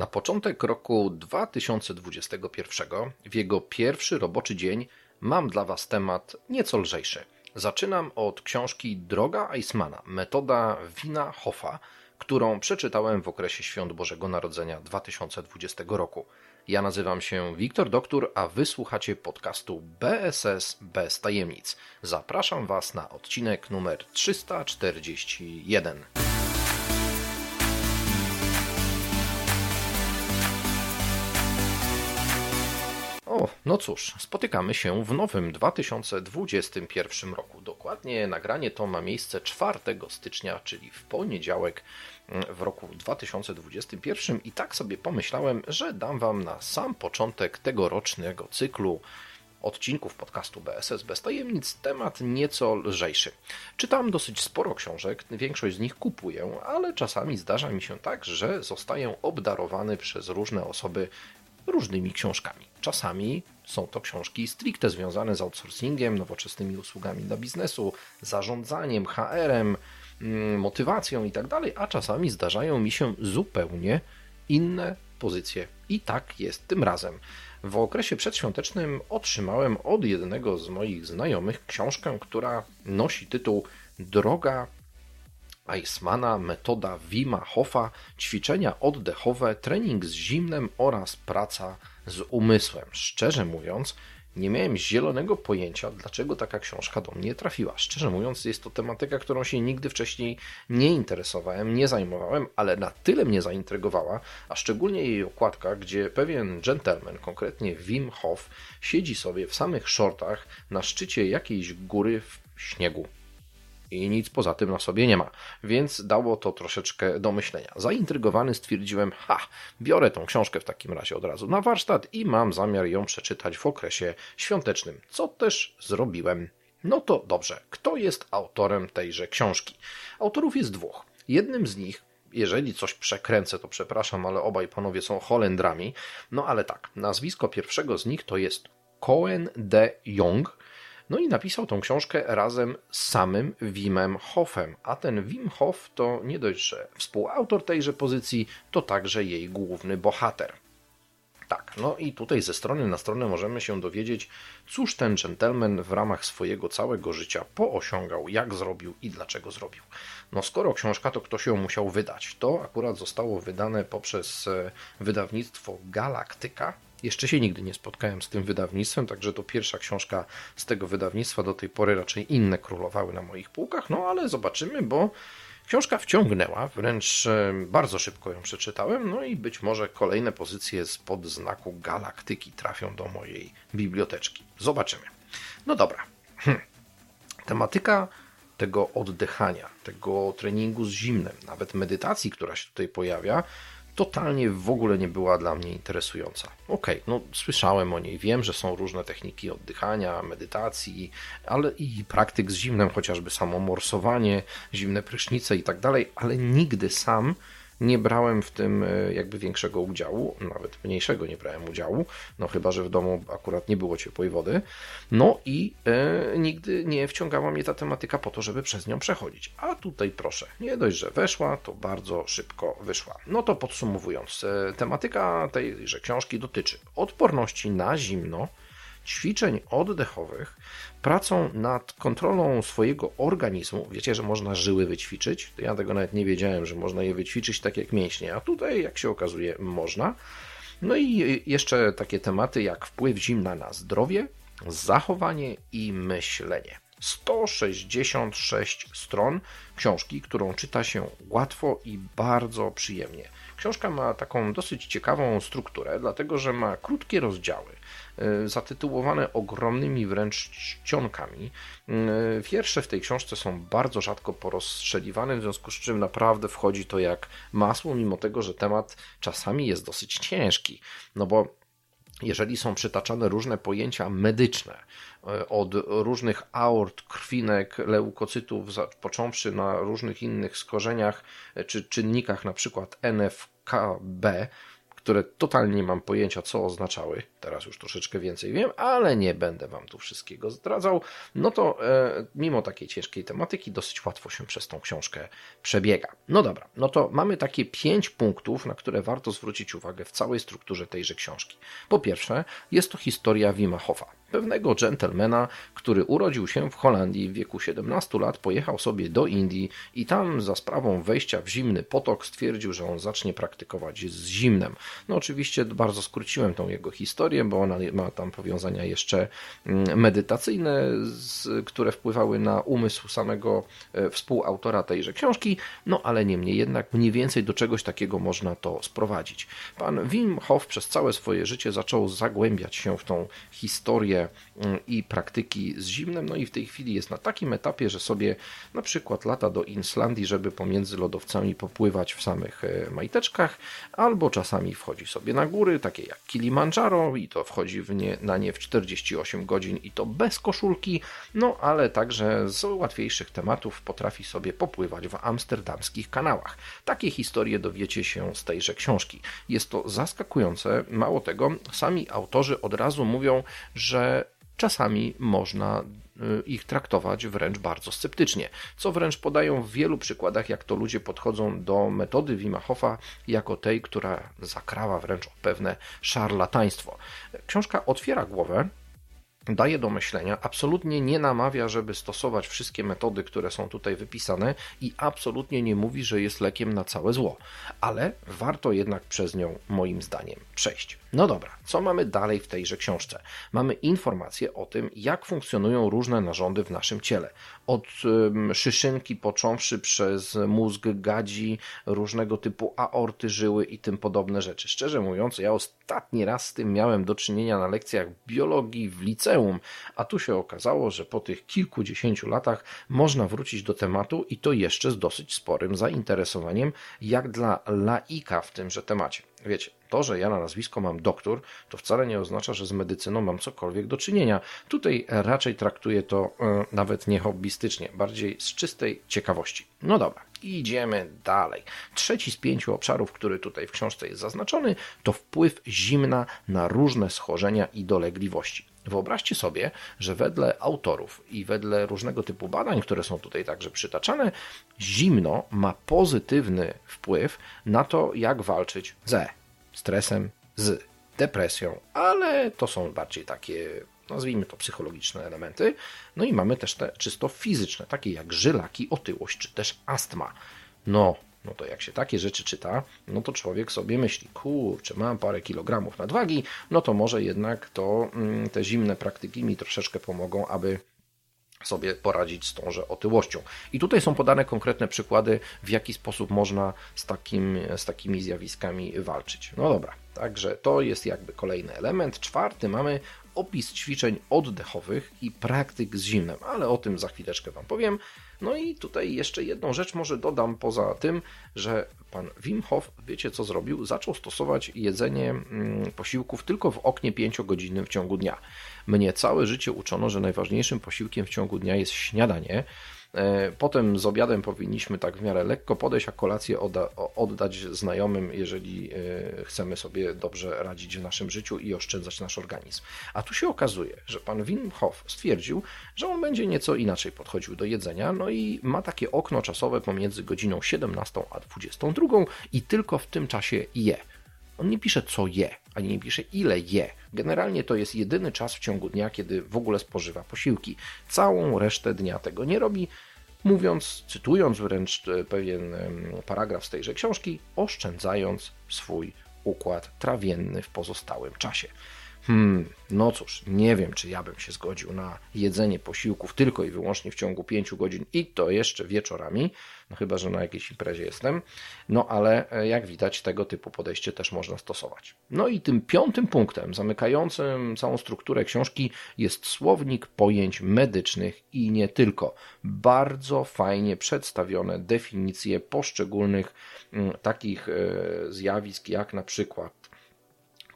Na początek roku 2021, w jego pierwszy roboczy dzień, mam dla Was temat nieco lżejszy. Zaczynam od książki Droga Eismana, metoda Wina Hoffa, którą przeczytałem w okresie Świąt Bożego Narodzenia 2020 roku. Ja nazywam się Wiktor Doktor, a wysłuchacie podcastu BSS bez tajemnic. Zapraszam Was na odcinek numer 341. No cóż, spotykamy się w nowym 2021 roku. Dokładnie nagranie to ma miejsce 4 stycznia, czyli w poniedziałek mm, w roku 2021 i tak sobie pomyślałem, że dam Wam na sam początek tegorocznego cyklu odcinków podcastu BSS bez tajemnic temat nieco lżejszy. Czytam dosyć sporo książek, większość z nich kupuję, ale czasami zdarza mi się tak, że zostaję obdarowany przez różne osoby różnymi książkami. Czasami są to książki stricte związane z outsourcingiem, nowoczesnymi usługami dla biznesu, zarządzaniem, HR-em, mm, motywacją itd., tak a czasami zdarzają mi się zupełnie inne pozycje. I tak jest tym razem. W okresie przedświątecznym otrzymałem od jednego z moich znajomych książkę, która nosi tytuł Droga Eismana, metoda Wima Hofa, ćwiczenia oddechowe, trening z zimnem oraz praca z umysłem. Szczerze mówiąc, nie miałem zielonego pojęcia, dlaczego taka książka do mnie trafiła. Szczerze mówiąc, jest to tematyka, którą się nigdy wcześniej nie interesowałem, nie zajmowałem, ale na tyle mnie zaintrygowała, a szczególnie jej okładka, gdzie pewien gentleman, konkretnie Wim Hof, siedzi sobie w samych shortach na szczycie jakiejś góry w śniegu i nic poza tym na sobie nie ma, więc dało to troszeczkę do myślenia. Zaintrygowany stwierdziłem, ha, biorę tą książkę w takim razie od razu na warsztat i mam zamiar ją przeczytać w okresie świątecznym, co też zrobiłem. No to dobrze, kto jest autorem tejże książki? Autorów jest dwóch. Jednym z nich jeżeli coś przekręcę, to przepraszam, ale obaj panowie są Holendrami. No ale tak, nazwisko pierwszego z nich to jest Cohen de Jong, no i napisał tą książkę razem z samym Wimem Hofem, a ten Wim Hof to nie dość, że współautor tejże pozycji, to także jej główny bohater. Tak, no i tutaj ze strony na stronę możemy się dowiedzieć, cóż ten gentleman w ramach swojego całego życia poosiągał, jak zrobił i dlaczego zrobił. No skoro książka, to ktoś ją musiał wydać. To akurat zostało wydane poprzez e, wydawnictwo Galaktyka, jeszcze się nigdy nie spotkałem z tym wydawnictwem, także to pierwsza książka z tego wydawnictwa. Do tej pory raczej inne królowały na moich półkach, no ale zobaczymy, bo książka wciągnęła, wręcz e, bardzo szybko ją przeczytałem, no i być może kolejne pozycje spod znaku galaktyki trafią do mojej biblioteczki. Zobaczymy. No dobra. Hm. Tematyka tego oddychania, tego treningu z zimnem, nawet medytacji, która się tutaj pojawia, totalnie w ogóle nie była dla mnie interesująca. Okej, okay, no słyszałem o niej, wiem, że są różne techniki oddychania, medytacji, ale i praktyk z zimnem, chociażby samo morsowanie, zimne prysznice i tak dalej, ale nigdy sam nie brałem w tym e, jakby większego udziału, nawet mniejszego nie brałem udziału, no chyba, że w domu akurat nie było ciepłej wody. No i e, nigdy nie wciągała mnie ta tematyka po to, żeby przez nią przechodzić. A tutaj proszę, nie dość, że weszła, to bardzo szybko wyszła. No to podsumowując, e, tematyka tejże książki dotyczy odporności na zimno, ćwiczeń oddechowych, pracą nad kontrolą swojego organizmu. Wiecie, że można żyły wyćwiczyć? Ja tego nawet nie wiedziałem, że można je wyćwiczyć tak jak mięśnie, a tutaj, jak się okazuje, można. No i jeszcze takie tematy jak wpływ zimna na zdrowie, zachowanie i myślenie. 166 stron książki, którą czyta się łatwo i bardzo przyjemnie. Książka ma taką dosyć ciekawą strukturę, dlatego że ma krótkie rozdziały, y, zatytułowane ogromnymi wręcz czcionkami. Y, wiersze w tej książce są bardzo rzadko porozstrzeliwane, w związku z czym naprawdę wchodzi to jak masło, mimo tego, że temat czasami jest dosyć ciężki. No bo jeżeli są przytaczane różne pojęcia medyczne, od różnych aort, krwinek, leukocytów, począwszy na różnych innych skorzeniach e, czy czynnikach, na przykład NFKB, które totalnie nie mam pojęcia, co oznaczały. Teraz już troszeczkę więcej wiem, ale nie będę Wam tu wszystkiego zdradzał. No to e, mimo takiej ciężkiej tematyki, dosyć łatwo się przez tą książkę przebiega. No dobra, no to mamy takie pięć punktów, na które warto zwrócić uwagę w całej strukturze tejże książki. Po pierwsze, jest to historia Wima Hofa pewnego dżentelmena, który urodził się w Holandii w wieku 17 lat, pojechał sobie do Indii i tam za sprawą wejścia w zimny potok stwierdził, że on zacznie praktykować z zimnem. No oczywiście bardzo skróciłem tą jego historię, bo ona ma tam powiązania jeszcze mm, medytacyjne, które wpływały na umysł samego e, współautora tejże książki, no ale niemniej jednak mniej więcej do czegoś takiego można to sprowadzić. Pan Wim Hof przez całe swoje życie zaczął zagłębiać się w tą historię Mm, i praktyki z zimnem. No i w tej chwili jest na takim etapie, że sobie na przykład lata do Islandii, żeby pomiędzy lodowcami popływać w samych e, majteczkach, albo czasami wchodzi sobie na góry, takie jak Kilimandżaro i to wchodzi w nie, na nie w 48 godzin i to bez koszulki, no ale także z łatwiejszych tematów potrafi sobie popływać w amsterdamskich kanałach. Takie historie dowiecie się z tejże książki. Jest to zaskakujące, mało tego, sami autorzy od razu mówią, że czasami można ich traktować wręcz bardzo sceptycznie, co wręcz podają w wielu przykładach, jak to ludzie podchodzą do metody Wima jako tej, która zakrawa wręcz o pewne szarlataństwo. Książka otwiera głowę daje do myślenia, absolutnie nie namawia, żeby stosować wszystkie metody, które są tutaj wypisane i absolutnie nie mówi, że jest lekiem na całe zło, ale warto jednak przez nią, moim zdaniem, przejść. No dobra, co mamy dalej w tejże książce? Mamy informacje o tym, jak funkcjonują różne narządy w naszym ciele. Od szyszynki począwszy przez mózg, gadzi, różnego typu aorty, żyły i tym podobne rzeczy. Szczerze mówiąc, ja ostatni raz z tym miałem do czynienia na lekcjach biologii w liceum, a tu się okazało, że po tych kilkudziesięciu latach można wrócić do tematu i to jeszcze z dosyć sporym zainteresowaniem, jak dla laika w tymże temacie. Wiecie, to, że ja na nazwisko mam doktor, to wcale nie oznacza, że z medycyną mam cokolwiek do czynienia. Tutaj raczej traktuję to e, nawet nie hobbystycznie, bardziej z czystej ciekawości. No dobra, idziemy dalej. Trzeci z pięciu obszarów, który tutaj w książce jest zaznaczony, to wpływ zimna na różne schorzenia i dolegliwości. Wyobraźcie sobie, że wedle autorów i wedle różnego typu badań, które są tutaj także przytaczane, zimno ma pozytywny wpływ na to, jak walczyć ze stresem, z depresją, ale to są bardziej takie, nazwijmy to, psychologiczne elementy. No i mamy też te czysto fizyczne, takie jak żylaki, otyłość czy też astma. No, no to jak się takie rzeczy czyta, no to człowiek sobie myśli, kurczę, mam parę kilogramów nadwagi, no to może jednak to mm, te zimne praktyki mi troszeczkę pomogą, aby sobie poradzić z tąże otyłością. I tutaj są podane konkretne przykłady, w jaki sposób można z, takim, z takimi zjawiskami walczyć. No dobra, także to jest jakby kolejny element. Czwarty mamy opis ćwiczeń oddechowych i praktyk z zimnem, ale o tym za chwileczkę Wam powiem. No i tutaj jeszcze jedną rzecz może dodam poza tym, że pan Wim Hof, wiecie co zrobił? Zaczął stosować jedzenie mm, posiłków tylko w oknie 5-godzinnym w ciągu dnia. Mnie całe życie uczono, że najważniejszym posiłkiem w ciągu dnia jest śniadanie, potem z obiadem powinniśmy tak w miarę lekko podejść, a kolację odda, oddać znajomym, jeżeli e, chcemy sobie dobrze radzić w naszym życiu i oszczędzać nasz organizm. A tu się okazuje, że pan Wim Hof stwierdził, że on będzie nieco inaczej podchodził do jedzenia, no i ma takie okno czasowe pomiędzy godziną 17 a 22 i tylko w tym czasie je. On nie pisze co je, ani nie pisze ile je. Generalnie to jest jedyny czas w ciągu dnia, kiedy w ogóle spożywa posiłki. Całą resztę dnia tego nie robi, mówiąc, cytując wręcz e, pewien paragraf z tejże książki, oszczędzając swój układ trawienny w pozostałym czasie. Hmm, no cóż, nie wiem, czy ja bym się zgodził na jedzenie posiłków tylko i wyłącznie w ciągu 5 godzin i to jeszcze wieczorami, no chyba, że na jakiejś imprezie jestem. No ale e, jak widać, tego typu podejście też można stosować. No i tym piątym punktem, zamykającym całą strukturę książki, jest słownik pojęć medycznych i nie tylko. Bardzo fajnie przedstawione definicje poszczególnych mm, takich e, zjawisk, jak na przykład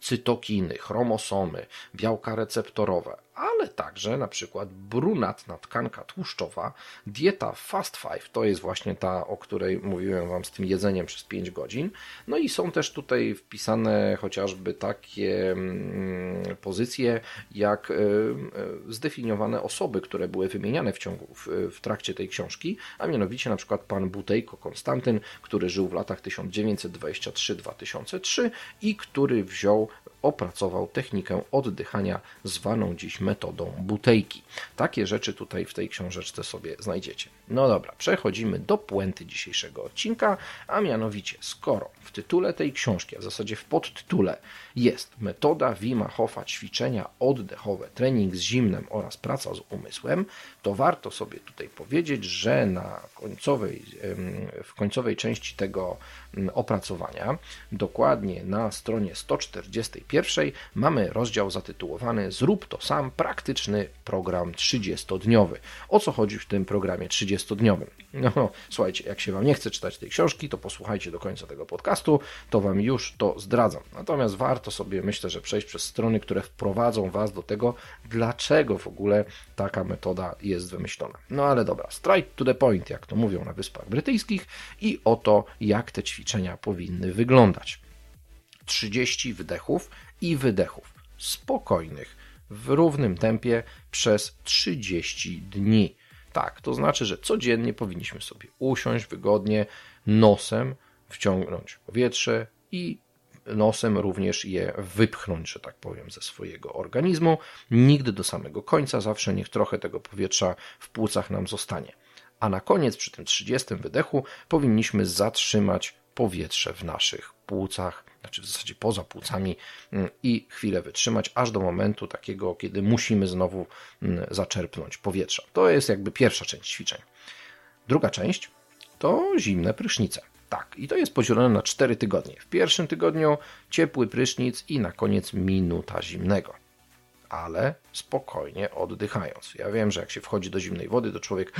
cytokiny, chromosomy, białka receptorowe, ale także na przykład brunatna tkanka tłuszczowa, dieta Fast Five, to jest właśnie ta, o której mówiłem Wam z tym jedzeniem przez 5 godzin. No i są też tutaj wpisane chociażby takie mm, pozycje, jak e, zdefiniowane osoby, które były wymieniane w ciągu, w, w trakcie tej książki, a mianowicie na przykład pan Butejko Konstantyn, który żył w latach 1923-2003 i który wziął opracował technikę oddychania zwaną dziś metodą butejki. Takie rzeczy tutaj w tej książeczce sobie znajdziecie. No dobra, przechodzimy do puenty dzisiejszego odcinka, a mianowicie skoro w tytule tej książki, a w zasadzie w podtytule jest metoda Wima Hofa ćwiczenia oddechowe, trening z zimnem oraz praca z umysłem, to warto sobie tutaj powiedzieć, że na końcowej, w końcowej części tego opracowania, dokładnie na stronie 141 mamy rozdział zatytułowany Zrób to sam, praktyczny program 30-dniowy. O co chodzi w tym programie 30-dniowym? No, słuchajcie, jak się Wam nie chce czytać tej książki, to posłuchajcie do końca tego podcastu, to Wam już to zdradzam. Natomiast warto sobie, myślę, że przejść przez strony, które wprowadzą Was do tego, dlaczego w ogóle taka metoda jest wymyślona. No ale dobra, straight to the point, jak to mówią na Wyspach Brytyjskich i o to, jak te ćwiczenia powinny wyglądać. 30 wdechów i wydechów spokojnych, w równym tempie przez 30 dni. Tak, to znaczy, że codziennie powinniśmy sobie usiąść wygodnie, nosem wciągnąć powietrze i nosem również je wypchnąć, że tak powiem, ze swojego organizmu. Nigdy do samego końca, zawsze niech trochę tego powietrza w płucach nam zostanie. A na koniec, przy tym 30 wydechu, powinniśmy zatrzymać powietrze w naszych płucach, znaczy w zasadzie poza płucami mm, i chwilę wytrzymać, aż do momentu takiego, kiedy musimy znowu mm, zaczerpnąć powietrza. To jest jakby pierwsza część ćwiczeń. Druga część to zimne prysznice. Tak, i to jest podzielone na 4 tygodnie. W pierwszym tygodniu ciepły prysznic i na koniec minuta zimnego ale spokojnie oddychając. Ja wiem, że jak się wchodzi do zimnej wody, to człowiek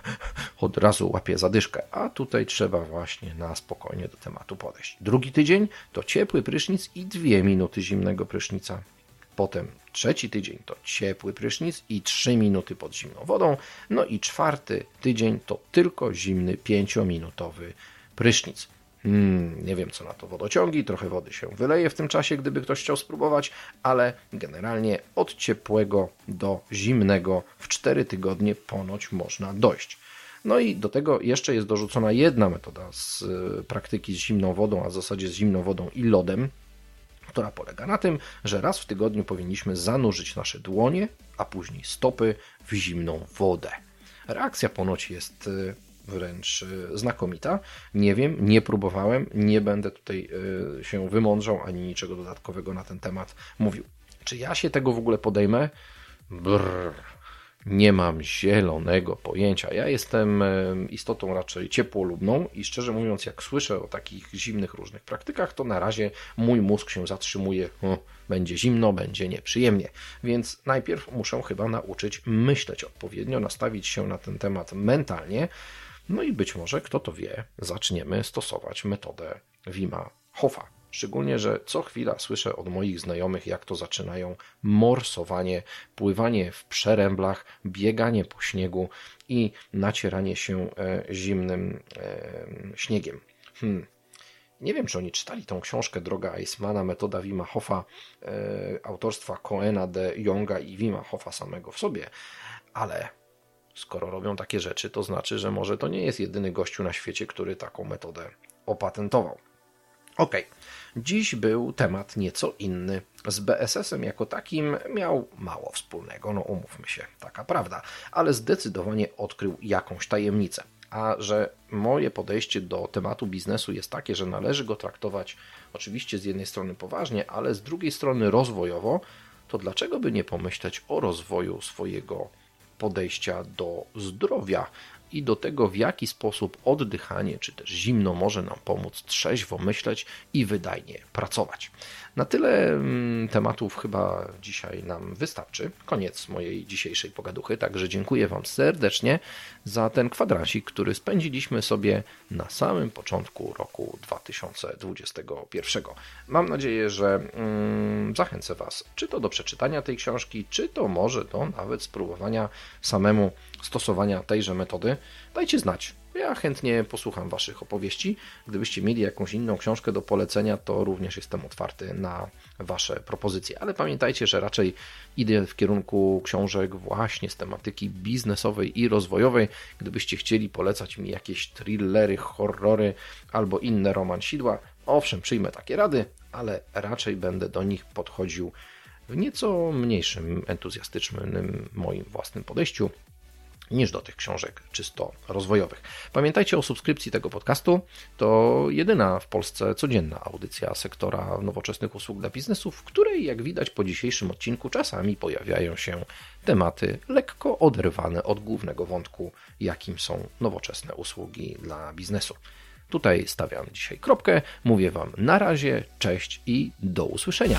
od razu łapie zadyszkę, a tutaj trzeba właśnie na spokojnie do tematu podejść. Drugi tydzień to ciepły prysznic i dwie minuty zimnego prysznica. Potem trzeci tydzień to ciepły prysznic i trzy minuty pod zimną wodą. No i czwarty tydzień to tylko zimny pięciominutowy prysznic. Hmm, nie wiem co na to wodociągi, trochę wody się wyleje w tym czasie, gdyby ktoś chciał spróbować, ale generalnie od ciepłego do zimnego w 4 tygodnie ponoć można dojść. No i do tego jeszcze jest dorzucona jedna metoda z e, praktyki z zimną wodą, a w zasadzie z zimną wodą i lodem, która polega na tym, że raz w tygodniu powinniśmy zanurzyć nasze dłonie, a później stopy w zimną wodę. Reakcja ponoć jest e, wręcz e, znakomita. Nie wiem, nie próbowałem, nie będę tutaj e, się wymądrzał ani niczego dodatkowego na ten temat mówił. Czy ja się tego w ogóle podejmę? Brrr. Nie mam zielonego pojęcia. Ja jestem e, istotą raczej ciepłolubną i szczerze mówiąc, jak słyszę o takich zimnych różnych praktykach, to na razie mój mózg się zatrzymuje. O, będzie zimno, będzie nieprzyjemnie. Więc najpierw muszę chyba nauczyć myśleć odpowiednio, nastawić się na ten temat mentalnie, no i być może, kto to wie, zaczniemy stosować metodę Wima Hofa. Szczególnie, że co chwila słyszę od moich znajomych, jak to zaczynają morsowanie, pływanie w przeręblach, bieganie po śniegu i nacieranie się e, zimnym e, śniegiem. Hmm. Nie wiem, czy oni czytali tą książkę Droga Eismana, metoda Wima Hofa, e, autorstwa Coena de Jonga i Wima Hofa samego w sobie, ale Skoro robią takie rzeczy, to znaczy, że może to nie jest jedyny gościu na świecie, który taką metodę opatentował. Ok, dziś był temat nieco inny. Z BSS-em jako takim miał mało wspólnego, no umówmy się, taka prawda, ale zdecydowanie odkrył jakąś tajemnicę. a że moje podejście do tematu biznesu jest takie, że należy go traktować oczywiście z jednej strony poważnie, ale z drugiej strony rozwojowo, to dlaczego by nie pomyśleć o rozwoju swojego podejścia do zdrowia i do tego, w jaki sposób oddychanie czy też zimno może nam pomóc trzeźwo myśleć i wydajnie pracować. Na tyle mm, tematów chyba dzisiaj nam wystarczy. Koniec mojej dzisiejszej pogaduchy, także dziękuję Wam serdecznie za ten kwadransik, który spędziliśmy sobie na samym początku roku 2021. Mam nadzieję, że mm, zachęcę Was czy to do przeczytania tej książki, czy to może do nawet spróbowania samemu stosowania tejże metody. Dajcie znać. Ja chętnie posłucham Waszych opowieści. Gdybyście mieli jakąś inną książkę do polecenia, to również jestem otwarty na Wasze propozycje. Ale pamiętajcie, że raczej idę w kierunku książek właśnie z tematyki biznesowej i rozwojowej. Gdybyście chcieli polecać mi jakieś thrillery, horrory albo inne romansidła, owszem, przyjmę takie rady, ale raczej będę do nich podchodził w nieco mniejszym, entuzjastycznym moim własnym podejściu niż do tych książek czysto rozwojowych. Pamiętajcie o subskrypcji tego podcastu. To jedyna w Polsce codzienna audycja sektora nowoczesnych usług dla biznesu, w której, jak widać po dzisiejszym odcinku, czasami pojawiają się tematy lekko oderwane od głównego wątku, jakim są nowoczesne usługi dla biznesu. Tutaj stawiam dzisiaj kropkę. Mówię Wam na razie, cześć i do usłyszenia.